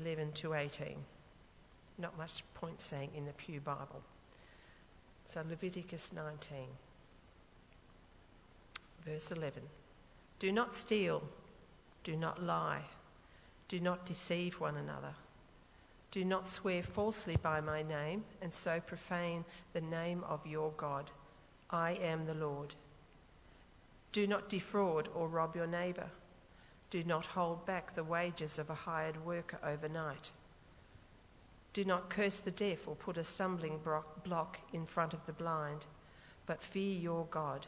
11 to 18. Not much point saying in the Pew Bible. So Leviticus 19, verse 11. Do not steal, do not lie, do not deceive one another. Do not swear falsely by my name and so profane the name of your God. I am the Lord. Do not defraud or rob your neighbour. Do not hold back the wages of a hired worker overnight. Do not curse the deaf or put a stumbling block in front of the blind, but fear your God.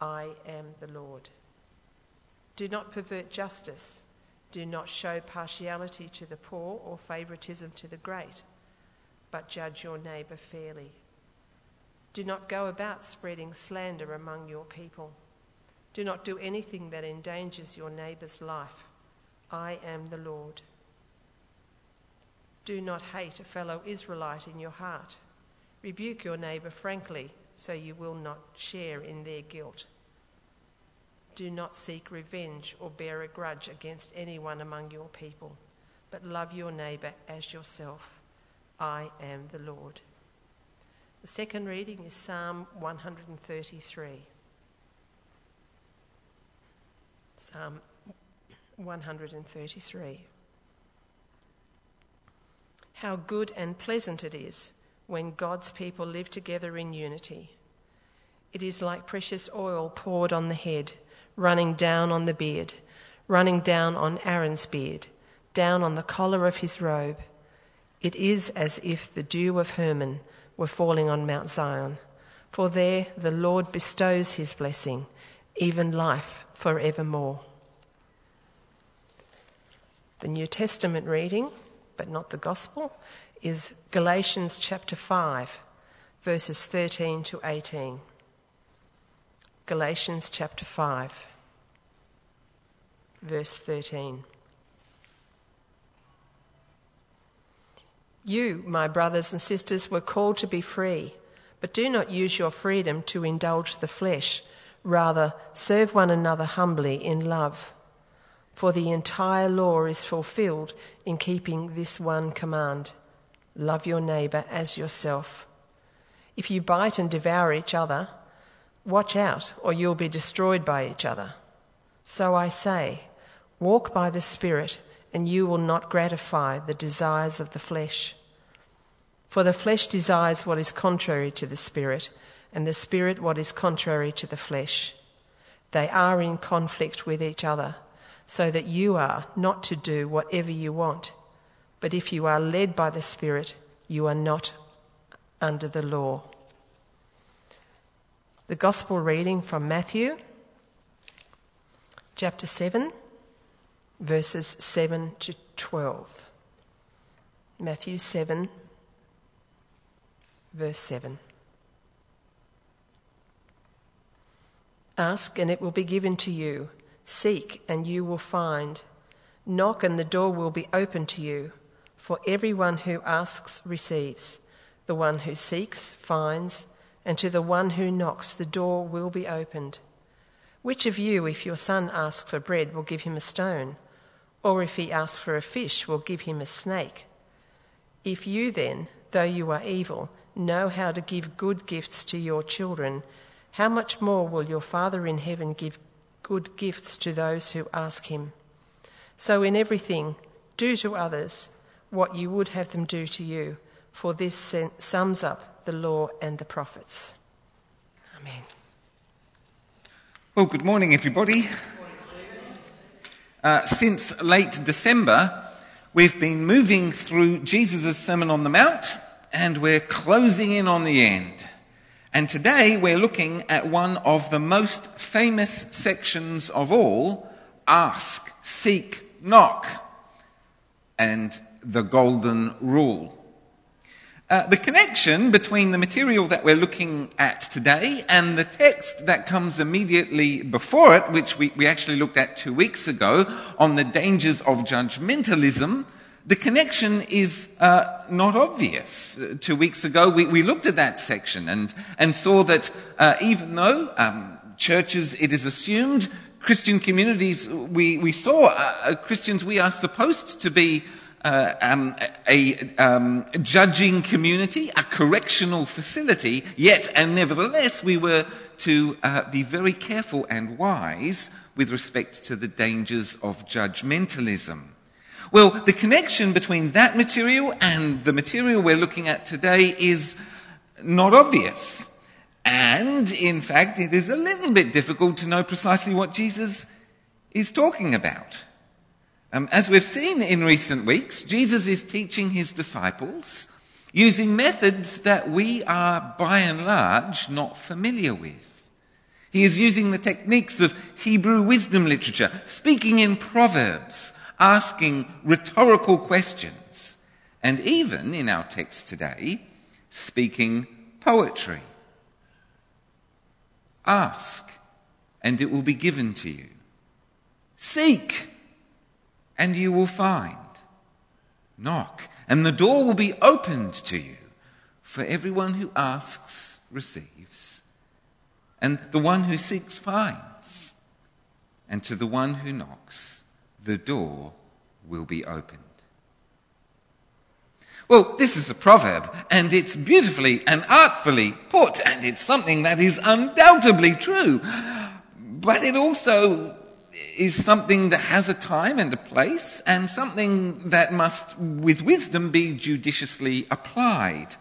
I am the Lord. Do not pervert justice. Do not show partiality to the poor or favouritism to the great, but judge your neighbour fairly. Do not go about spreading slander among your people. Do not do anything that endangers your neighbour's life. I am the Lord. Do not hate a fellow Israelite in your heart. Rebuke your neighbour frankly, so you will not share in their guilt. Do not seek revenge or bear a grudge against anyone among your people, but love your neighbour as yourself. I am the Lord. The second reading is Psalm 133. Psalm 133. How good and pleasant it is when God's people live together in unity. It is like precious oil poured on the head running down on the beard, running down on Aaron's beard, down on the collar of his robe. It is as if the dew of Hermon were falling on Mount Zion, for there the Lord bestows his blessing, even life for evermore. The New Testament reading, but not the Gospel, is Galatians chapter 5, verses 13 to 18. Galatians chapter 5, verse 13. You, my brothers and sisters, were called to be free, but do not use your freedom to indulge the flesh. Rather, serve one another humbly in love. For the entire law is fulfilled in keeping this one command love your neighbour as yourself. If you bite and devour each other, Watch out, or you'll be destroyed by each other. So I say, walk by the Spirit, and you will not gratify the desires of the flesh. For the flesh desires what is contrary to the Spirit, and the Spirit what is contrary to the flesh. They are in conflict with each other, so that you are not to do whatever you want. But if you are led by the Spirit, you are not under the law. The Gospel reading from Matthew chapter 7, verses 7 to 12. Matthew 7, verse 7. Ask and it will be given to you. Seek and you will find. Knock and the door will be opened to you. For everyone who asks receives. The one who seeks finds and to the one who knocks, the door will be opened. Which of you, if your son asks for bread, will give him a stone? Or if he asks for a fish, will give him a snake? If you then, though you are evil, know how to give good gifts to your children, how much more will your Father in heaven give good gifts to those who ask him? So in everything, do to others what you would have them do to you, for this sums up the law and the prophets. Amen. Well, good morning, everybody. Uh, since late December, we've been moving through Jesus' Sermon on the Mount, and we're closing in on the end. And today we're looking at one of the most famous sections of all ask, seek, knock, and the golden rule. Uh, the connection between the material that we're looking at today and the text that comes immediately before it, which we, we actually looked at two weeks ago on the dangers of judgmentalism, the connection is uh, not obvious. Uh, two weeks ago, we, we, looked at that section and, and saw that uh, even though um, churches, it is assumed, Christian communities, we, we saw uh, Christians, we are supposed to be uh, um, a um, judging community, a correctional facility, yet and nevertheless we were to uh, be very careful and wise with respect to the dangers of judgmentalism. Well, the connection between that material and the material we're looking at today is not obvious. And, in fact, it is a little bit difficult to know precisely what Jesus is talking about. Um, as we've seen in recent weeks, Jesus is teaching his disciples using methods that we are, by and large, not familiar with. He is using the techniques of Hebrew wisdom literature, speaking in proverbs, asking rhetorical questions, and even, in our text today, speaking poetry. Ask, and it will be given to you. Seek, and you will find. Knock, and the door will be opened to you. For everyone who asks receives, and the one who seeks finds, and to the one who knocks, the door will be opened. Well, this is a proverb, and it's beautifully and artfully put, and it's something that is undoubtedly true. But it also is something that has a time and a place, and something that must, with wisdom, be judiciously applied.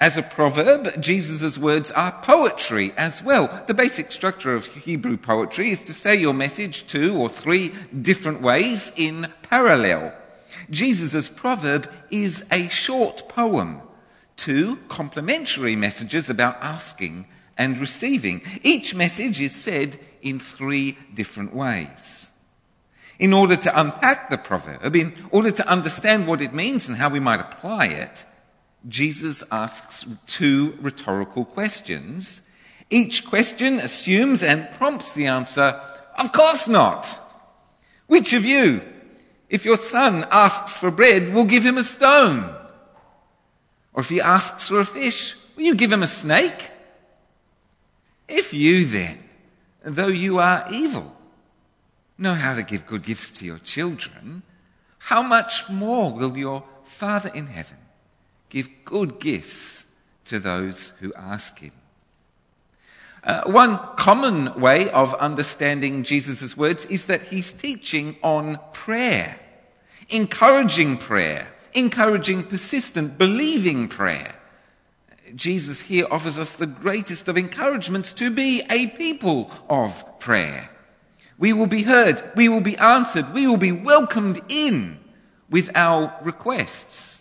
As a proverb, Jesus' words are poetry as well. The basic structure of Hebrew poetry is to say your message two or three different ways in parallel. Jesus' proverb is a short poem, two complementary messages about asking and receiving. Each message is said in three different ways. In order to unpack the proverb, in order to understand what it means and how we might apply it, Jesus asks two rhetorical questions. Each question assumes and prompts the answer, of course not. Which of you if your son asks for bread, we'll give him a stone. Or if he asks for a fish, will you give him a snake? If you then, though you are evil, know how to give good gifts to your children, how much more will your Father in heaven give good gifts to those who ask him? Uh, one common way of understanding Jesus' words is that he's teaching on prayer, encouraging prayer, encouraging persistent, believing prayer. Jesus here offers us the greatest of encouragements to be a people of prayer. We will be heard, we will be answered, we will be welcomed in with our requests.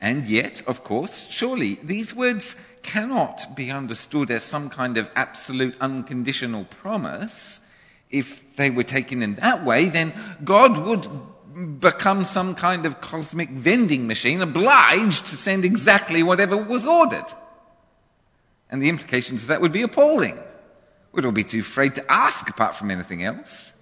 And yet, of course, surely these words cannot be understood as some kind of absolute unconditional promise. If they were taken in that way, then God would become some kind of cosmic vending machine, obliged to send exactly whatever was ordered. And the implications of that would be appalling. We'd all be too afraid to ask apart from anything else.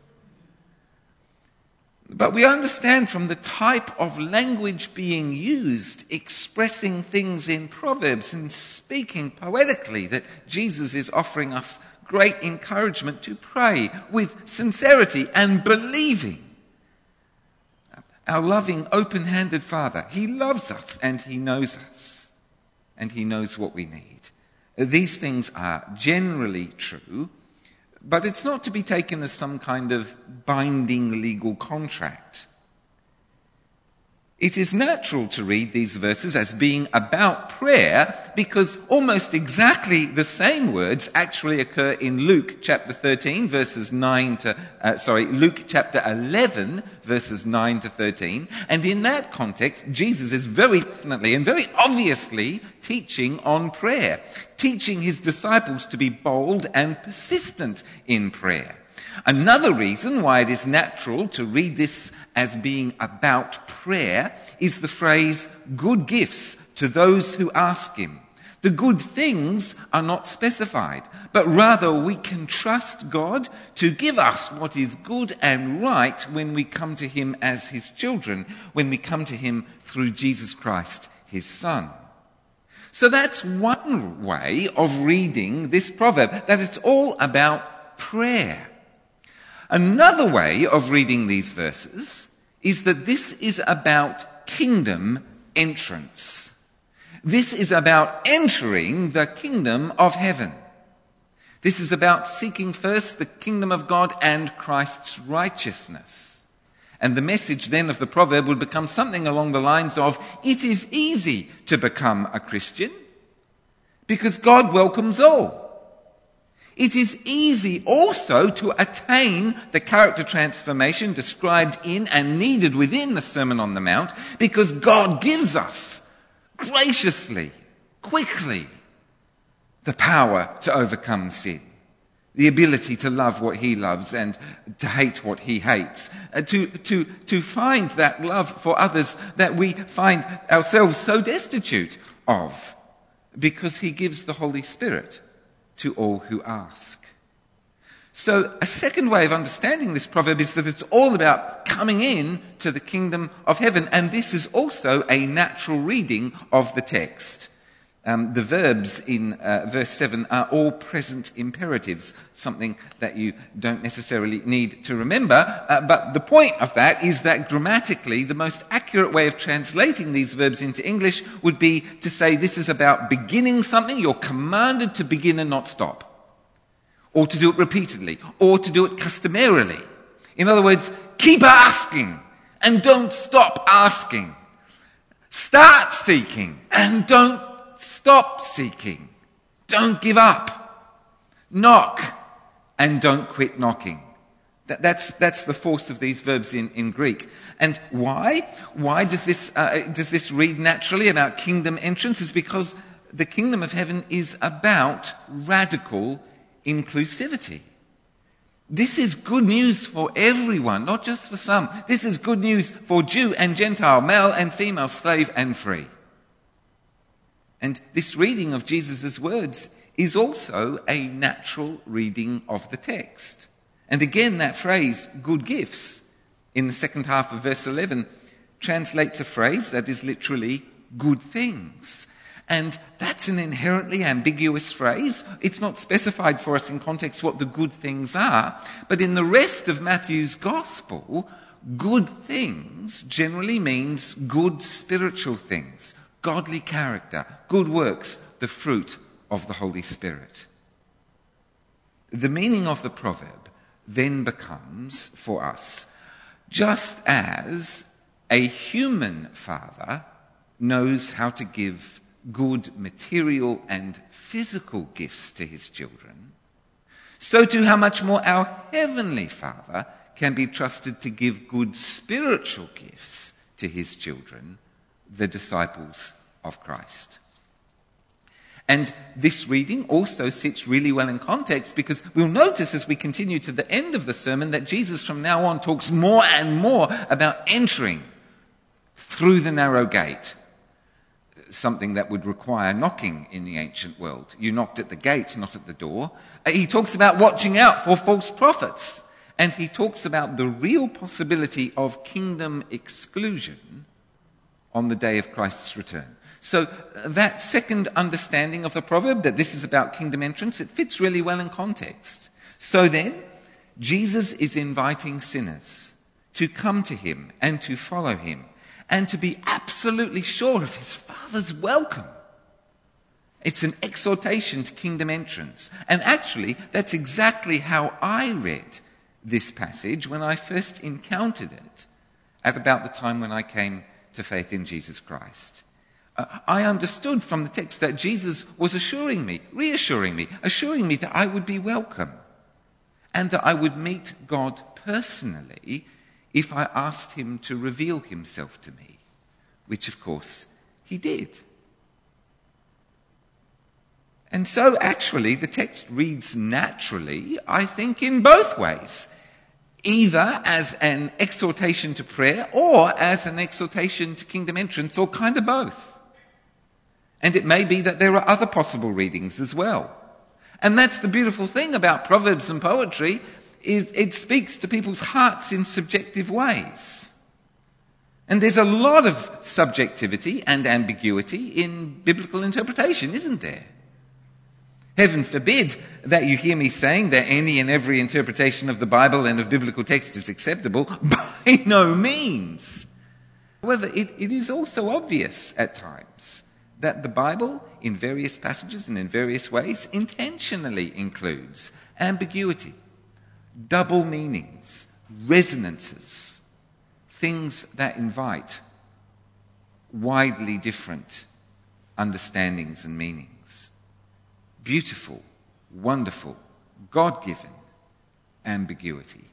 But we understand from the type of language being used, expressing things in Proverbs and speaking poetically, that Jesus is offering us great encouragement to pray with sincerity and believing. Our loving, open handed Father, He loves us and He knows us and He knows what we need. These things are generally true but it's not to be taken as some kind of binding legal contract. It is natural to read these verses as being about prayer because almost exactly the same words actually occur in Luke chapter 13 verses 9 to, uh, sorry, Luke chapter 11 verses 9 to 13. And in that context, Jesus is very definitely and very obviously teaching on prayer, teaching his disciples to be bold and persistent in prayer. Another reason why it is natural to read this as being about prayer is the phrase good gifts to those who ask him. The good things are not specified, but rather we can trust God to give us what is good and right when we come to him as his children, when we come to him through Jesus Christ, his son. So that's one way of reading this proverb, that it's all about prayer. Another way of reading these verses is that this is about kingdom entrance. This is about entering the kingdom of heaven. This is about seeking first the kingdom of God and Christ's righteousness. And the message then of the proverb would become something along the lines of, it is easy to become a Christian because God welcomes all. It is easy also to attain the character transformation described in and needed within the Sermon on the Mount because God gives us graciously, quickly, the power to overcome sin. The ability to love what he loves and to hate what he hates. Uh, to, to, to find that love for others that we find ourselves so destitute of because he gives the Holy Spirit to all who ask. So, a second way of understanding this proverb is that it's all about coming in to the kingdom of heaven, and this is also a natural reading of the text. Um, the verbs in uh, verse 7 are all present imperatives, something that you don't necessarily need to remember. Uh, but the point of that is that grammatically, the most accurate way of translating these verbs into English would be to say this is about beginning something. You're commanded to begin and not stop, or to do it repeatedly, or to do it customarily. In other words, keep asking and don't stop asking. Start seeking and don't Stop seeking. Don't give up. Knock and don't quit knocking. That, that's, that's the force of these verbs in, in Greek. And why? Why does this, uh, does this read naturally about kingdom entrance? Is because the kingdom of heaven is about radical inclusivity. This is good news for everyone, not just for some. This is good news for Jew and Gentile, male and female, slave and free. And this reading of Jesus' words is also a natural reading of the text. And again, that phrase, good gifts, in the second half of verse 11, translates a phrase that is literally good things. And that's an inherently ambiguous phrase. It's not specified for us in context what the good things are. But in the rest of Matthew's gospel, good things generally means good spiritual things, godly character, good works, the fruit of the Holy Spirit. The meaning of the proverb then becomes for us just as a human father knows how to give good material and physical gifts to his children, so too how much more our heavenly father can be trusted to give good spiritual gifts to his children, the disciples of Christ. And this reading also sits really well in context because we'll notice as we continue to the end of the sermon that Jesus from now on talks more and more about entering through the narrow gate. Something that would require knocking in the ancient world. You knocked at the gate, not at the door. Uh, he talks about watching out for false prophets. And he talks about the real possibility of kingdom exclusion on the day of Christ's return. So uh, that second understanding of the proverb, that this is about kingdom entrance, it fits really well in context. So then, Jesus is inviting sinners to come to him and to follow him and to be absolutely sure of his Father's welcome. It's an exhortation to kingdom entrance. And actually, that's exactly how I read this passage when I first encountered it at about the time when I came to faith in Jesus Christ. Uh, I understood from the text that Jesus was assuring me, reassuring me, assuring me that I would be welcome and that I would meet God personally if I asked him to reveal himself to me, which of course he did. And so, actually, the text reads naturally, I think, in both ways either as an exhortation to prayer or as an exhortation to kingdom entrance, or kind of both. And it may be that there are other possible readings as well. And that's the beautiful thing about proverbs and poetry is it speaks to people's hearts in subjective ways. And there's a lot of subjectivity and ambiguity in biblical interpretation, isn't there? Heaven forbid that you hear me saying that any and every interpretation of the Bible and of biblical text is acceptable. By no means. However, it, it is also obvious at times that the Bible, in various passages and in various ways, intentionally includes ambiguity, double meanings, resonances, things that invite widely different understandings and meanings beautiful, wonderful, God given ambiguity.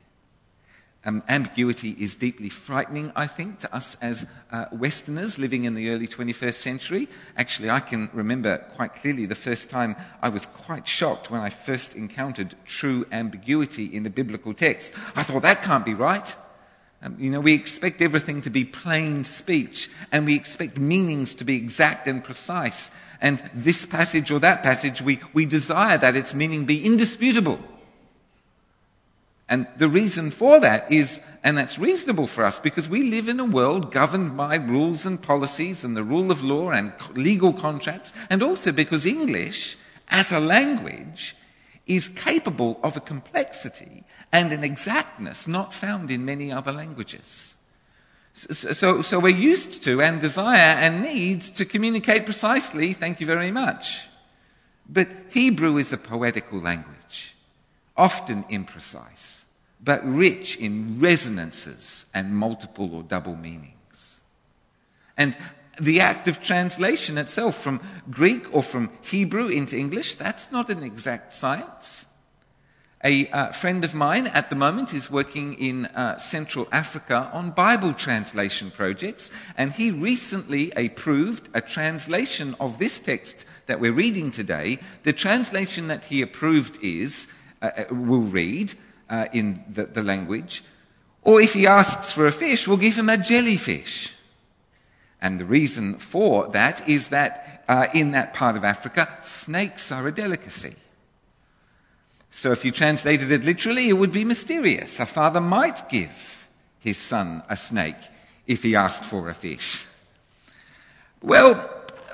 Um, ambiguity is deeply frightening, I think, to us as uh, Westerners living in the early 21st century. Actually, I can remember quite clearly the first time I was quite shocked when I first encountered true ambiguity in the biblical text. I thought, that can't be right. Um, you know, we expect everything to be plain speech, and we expect meanings to be exact and precise. And this passage or that passage, we, we desire that its meaning be indisputable. And the reason for that is, and that's reasonable for us, because we live in a world governed by rules and policies and the rule of law and legal contracts, and also because English, as a language, is capable of a complexity and an exactness not found in many other languages. So, so, we're used to and desire and need to communicate precisely, thank you very much. But Hebrew is a poetical language, often imprecise, but rich in resonances and multiple or double meanings. And the act of translation itself from Greek or from Hebrew into English, that's not an exact science. A uh, friend of mine at the moment is working in uh, Central Africa on Bible translation projects, and he recently approved a translation of this text that we're reading today. The translation that he approved is, uh, uh we'll read uh, in the, the language, or if he asks for a fish, we'll give him a jellyfish. And the reason for that is that uh, in that part of Africa, snakes are a delicacy. So if you translated it literally, it would be mysterious. A father might give his son a snake if he asked for a fish. Well,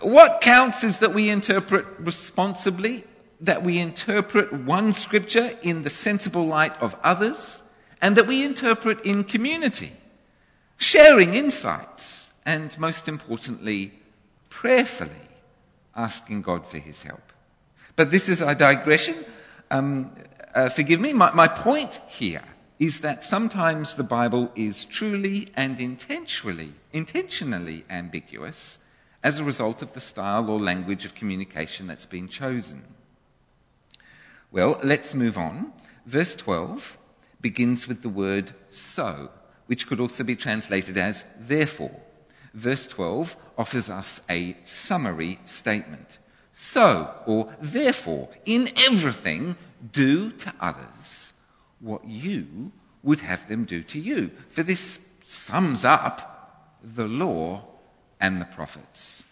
what counts is that we interpret responsibly, that we interpret one scripture in the sensible light of others, and that we interpret in community, sharing insights, and most importantly, prayerfully asking God for his help. But this is a digression. Um, uh, forgive me, my, my point here is that sometimes the Bible is truly and intentionally, intentionally ambiguous as a result of the style or language of communication that's been chosen. Well, let's move on. Verse 12 begins with the word so, which could also be translated as therefore. Verse 12 offers us a summary statement. So, or therefore, in everything, do to others what you would have them do to you. For this sums up the law and the prophets.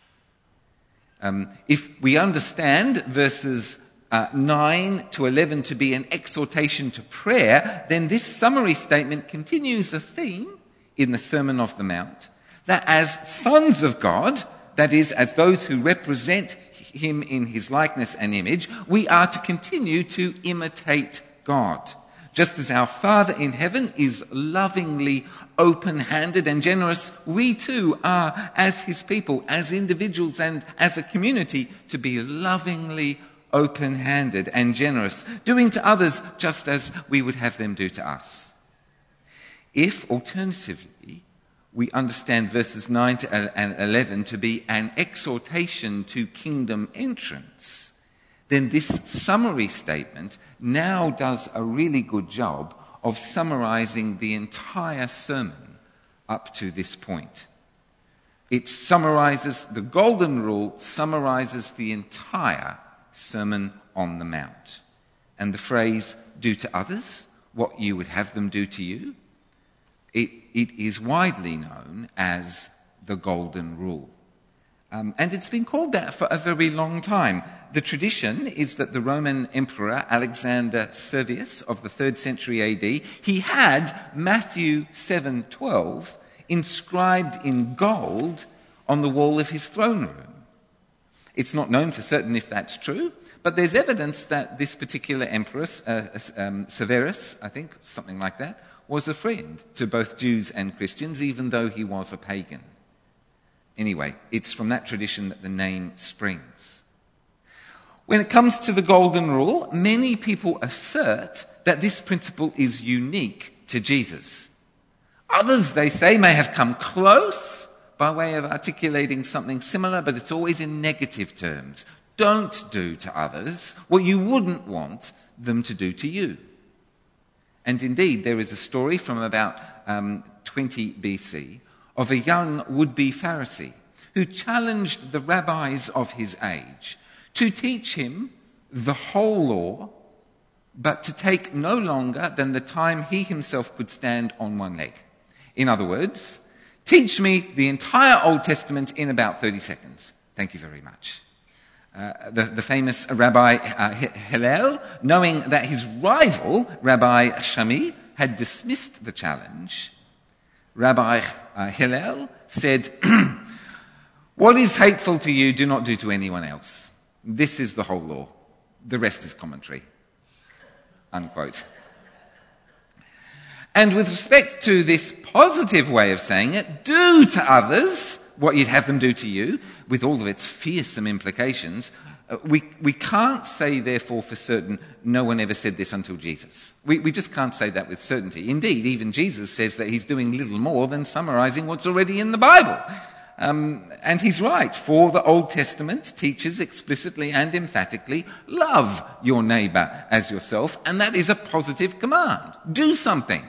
Um, if we understand verses uh, 9 to 11 to be an exhortation to prayer, then this summary statement continues a theme in the Sermon of the Mount that as sons of God, that is, as those who represent him in his likeness and image, we are to continue to imitate God. Just as our Father in heaven is lovingly open handed and generous, we too are, as his people, as individuals and as a community, to be lovingly open handed and generous, doing to others just as we would have them do to us. If, alternatively, we understand verses 9 and 11 to be an exhortation to kingdom entrance, then this summary statement now does a really good job of summarizing the entire sermon up to this point. It summarizes, the golden rule summarizes the entire Sermon on the Mount. And the phrase, do to others what you would have them do to you, it, it is widely known as the Golden Rule. Um, and it's been called that for a very long time. The tradition is that the Roman Emperor Alexander Severus of the 3rd century AD, he had Matthew 7:12 inscribed in gold on the wall of his throne room. It's not known for certain if that's true, but there's evidence that this particular emperor, uh, um, Severus, I think, something like that, was a friend to both Jews and Christians, even though he was a pagan. Anyway, it's from that tradition that the name springs. When it comes to the Golden Rule, many people assert that this principle is unique to Jesus. Others, they say, may have come close by way of articulating something similar, but it's always in negative terms. Don't do to others what you wouldn't want them to do to you. And indeed, there is a story from about um, 20 BC of a young would be Pharisee who challenged the rabbis of his age to teach him the whole law, but to take no longer than the time he himself could stand on one leg. In other words, teach me the entire Old Testament in about 30 seconds. Thank you very much. Uh, the, the, famous Rabbi uh, Hillel, knowing that his rival, Rabbi Shammai, had dismissed the challenge, Rabbi uh, Hillel said, What is hateful to you, do not do to anyone else. This is the whole law. The rest is commentary. Unquote. And with respect to this positive way of saying it, do to others what you'd have them do to you, with all of its fearsome implications, uh, we, we can't say, therefore, for certain, no one ever said this until Jesus. We, we just can't say that with certainty. Indeed, even Jesus says that he's doing little more than summarizing what's already in the Bible. Um, and he's right, for the Old Testament teaches explicitly and emphatically, love your neighbor as yourself, and that is a positive command. Do something.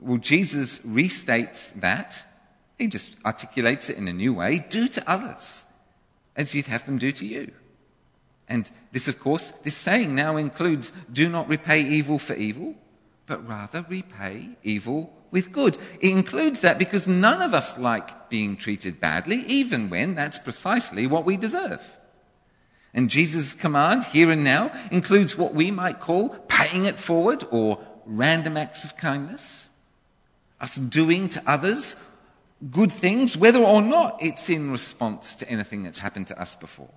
Well, Jesus restates that. He just articulates it in a new way. Do to others as you'd have them do to you. And this, of course, this saying now includes do not repay evil for evil, but rather repay evil with good. It includes that because none of us like being treated badly, even when that's precisely what we deserve. And Jesus' command here and now includes what we might call paying it forward or random acts of kindness, us doing to others good things, whether or not it's in response to anything that's happened to us before.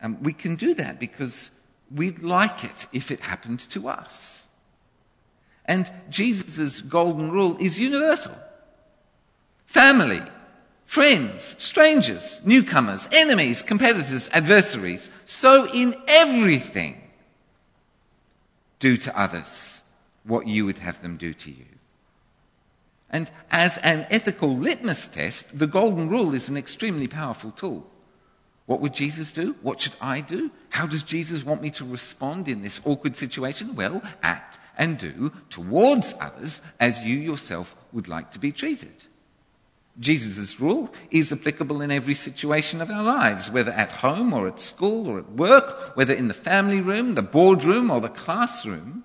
And we can do that because we'd like it if it happened to us. And Jesus' golden rule is universal. Family, friends, strangers, newcomers, enemies, competitors, adversaries. So in everything, do to others what you would have them do to you. And as an ethical litmus test, the golden rule is an extremely powerful tool. What would Jesus do? What should I do? How does Jesus want me to respond in this awkward situation? Well, act and do towards others as you yourself would like to be treated. Jesus' rule is applicable in every situation of our lives, whether at home or at school or at work, whether in the family room, the boardroom, or the classroom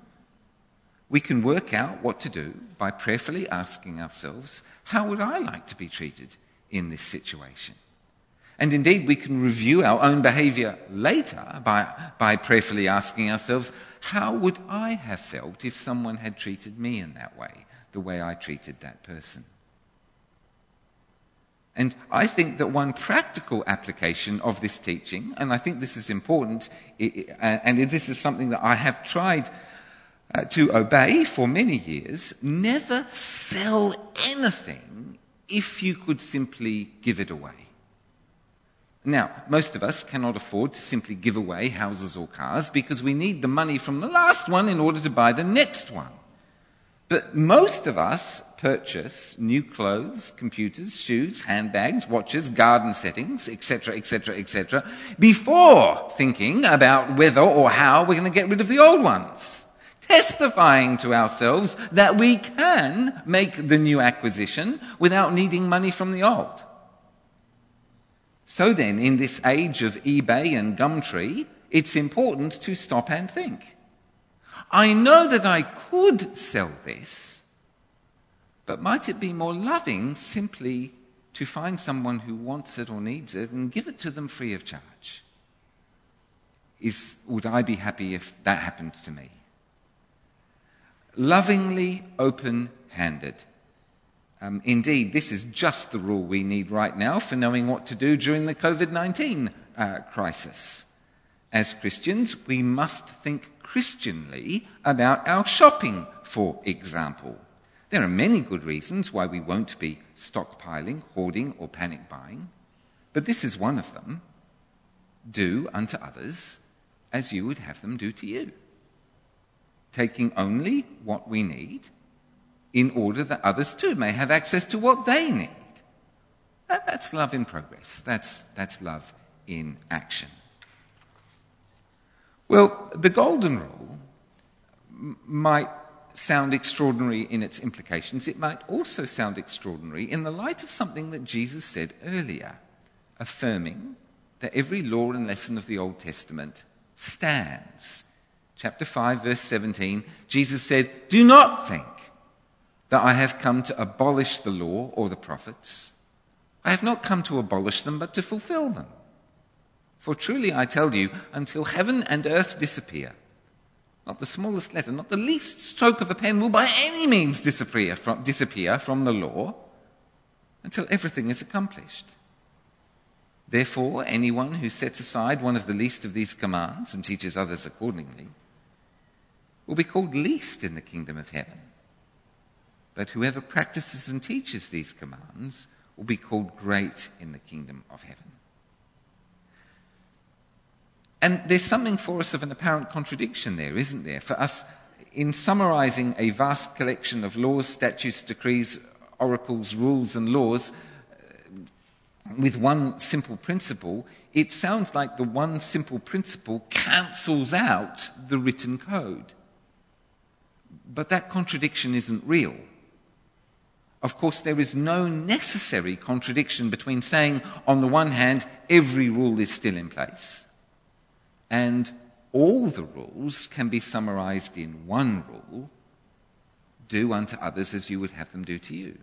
we can work out what to do by prayerfully asking ourselves, how would I like to be treated in this situation? And indeed, we can review our own behavior later by, by prayerfully asking ourselves, how would I have felt if someone had treated me in that way, the way I treated that person? And I think that one practical application of this teaching, and I think this is important, and this is something that I have tried uh, to obey for many years, never sell anything if you could simply give it away. Now, most of us cannot afford to simply give away houses or cars because we need the money from the last one in order to buy the next one. But most of us purchase new clothes, computers, shoes, handbags, watches, garden settings, etc., etc., etc., before thinking about whether or how we're going to get rid of the old ones testifying to ourselves that we can make the new acquisition without needing money from the old. So then, in this age of eBay and Gumtree, it's important to stop and think. I know that I could sell this, but might it be more loving simply to find someone who wants it or needs it and give it to them free of charge? Is, would I be happy if that happened to me? Lovingly open handed. Um, indeed, this is just the rule we need right now for knowing what to do during the COVID 19 uh, crisis. As Christians, we must think Christianly about our shopping, for example. There are many good reasons why we won't be stockpiling, hoarding, or panic buying, but this is one of them. Do unto others as you would have them do to you. Taking only what we need in order that others too may have access to what they need. That, that's love in progress. That's, that's love in action. Well, the golden rule might sound extraordinary in its implications. It might also sound extraordinary in the light of something that Jesus said earlier, affirming that every law and lesson of the Old Testament stands. Chapter 5, verse 17, Jesus said, Do not think that I have come to abolish the law or the prophets. I have not come to abolish them, but to fulfill them. For truly I tell you, until heaven and earth disappear, not the smallest letter, not the least stroke of a pen will by any means disappear from, disappear from the law until everything is accomplished. Therefore, anyone who sets aside one of the least of these commands and teaches others accordingly will be called least in the kingdom of heaven. But whoever practices and teaches these commands will be called great in the kingdom of heaven. And there's something for us of an apparent contradiction there, isn't there? For us, in summarizing a vast collection of laws, statutes, decrees, oracles, rules, and laws uh, with one simple principle, it sounds like the one simple principle cancels out the written code. But that contradiction isn't real. Of course, there is no necessary contradiction between saying, on the one hand, every rule is still in place, and all the rules can be summarized in one rule do unto others as you would have them do to you.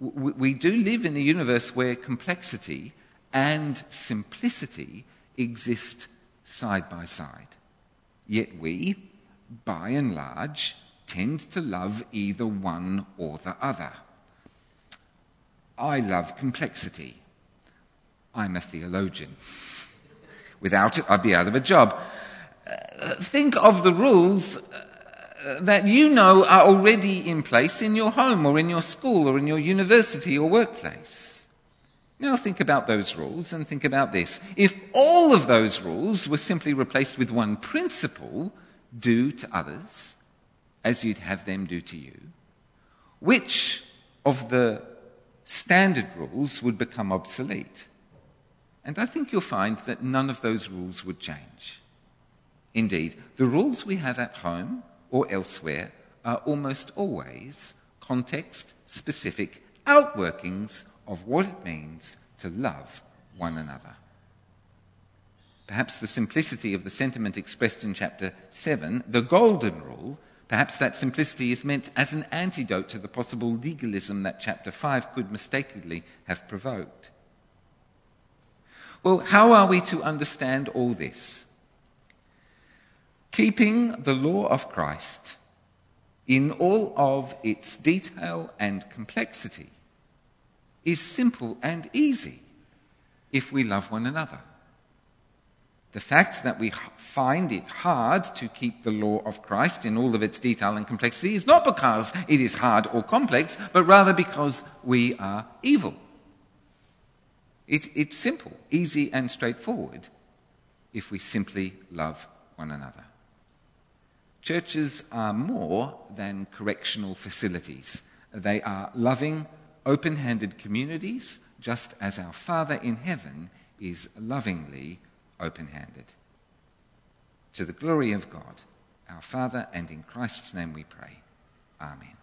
We do live in a universe where complexity and simplicity exist side by side. Yet we, by and large, tend to love either one or the other. I love complexity. I'm a theologian. Without it, I'd be out of a job. Uh, think of the rules uh, that you know are already in place in your home or in your school or in your university or workplace. Now think about those rules and think about this. If all of those rules were simply replaced with one principle, do to others as you'd have them do to you, which of the standard rules would become obsolete? And I think you'll find that none of those rules would change. Indeed, the rules we have at home or elsewhere are almost always context specific outworkings of what it means to love one another. Perhaps the simplicity of the sentiment expressed in chapter 7, the golden rule, Perhaps that simplicity is meant as an antidote to the possible legalism that chapter 5 could mistakenly have provoked. Well, how are we to understand all this? Keeping the law of Christ in all of its detail and complexity is simple and easy if we love one another. The fact that we find it hard to keep the law of Christ in all of its detail and complexity is not because it is hard or complex, but rather because we are evil. It, it's simple, easy, and straightforward if we simply love one another. Churches are more than correctional facilities. They are loving, open handed communities, just as our Father in heaven is lovingly open handed. To the glory of God, our Father, and in Christ's name we pray. Amen.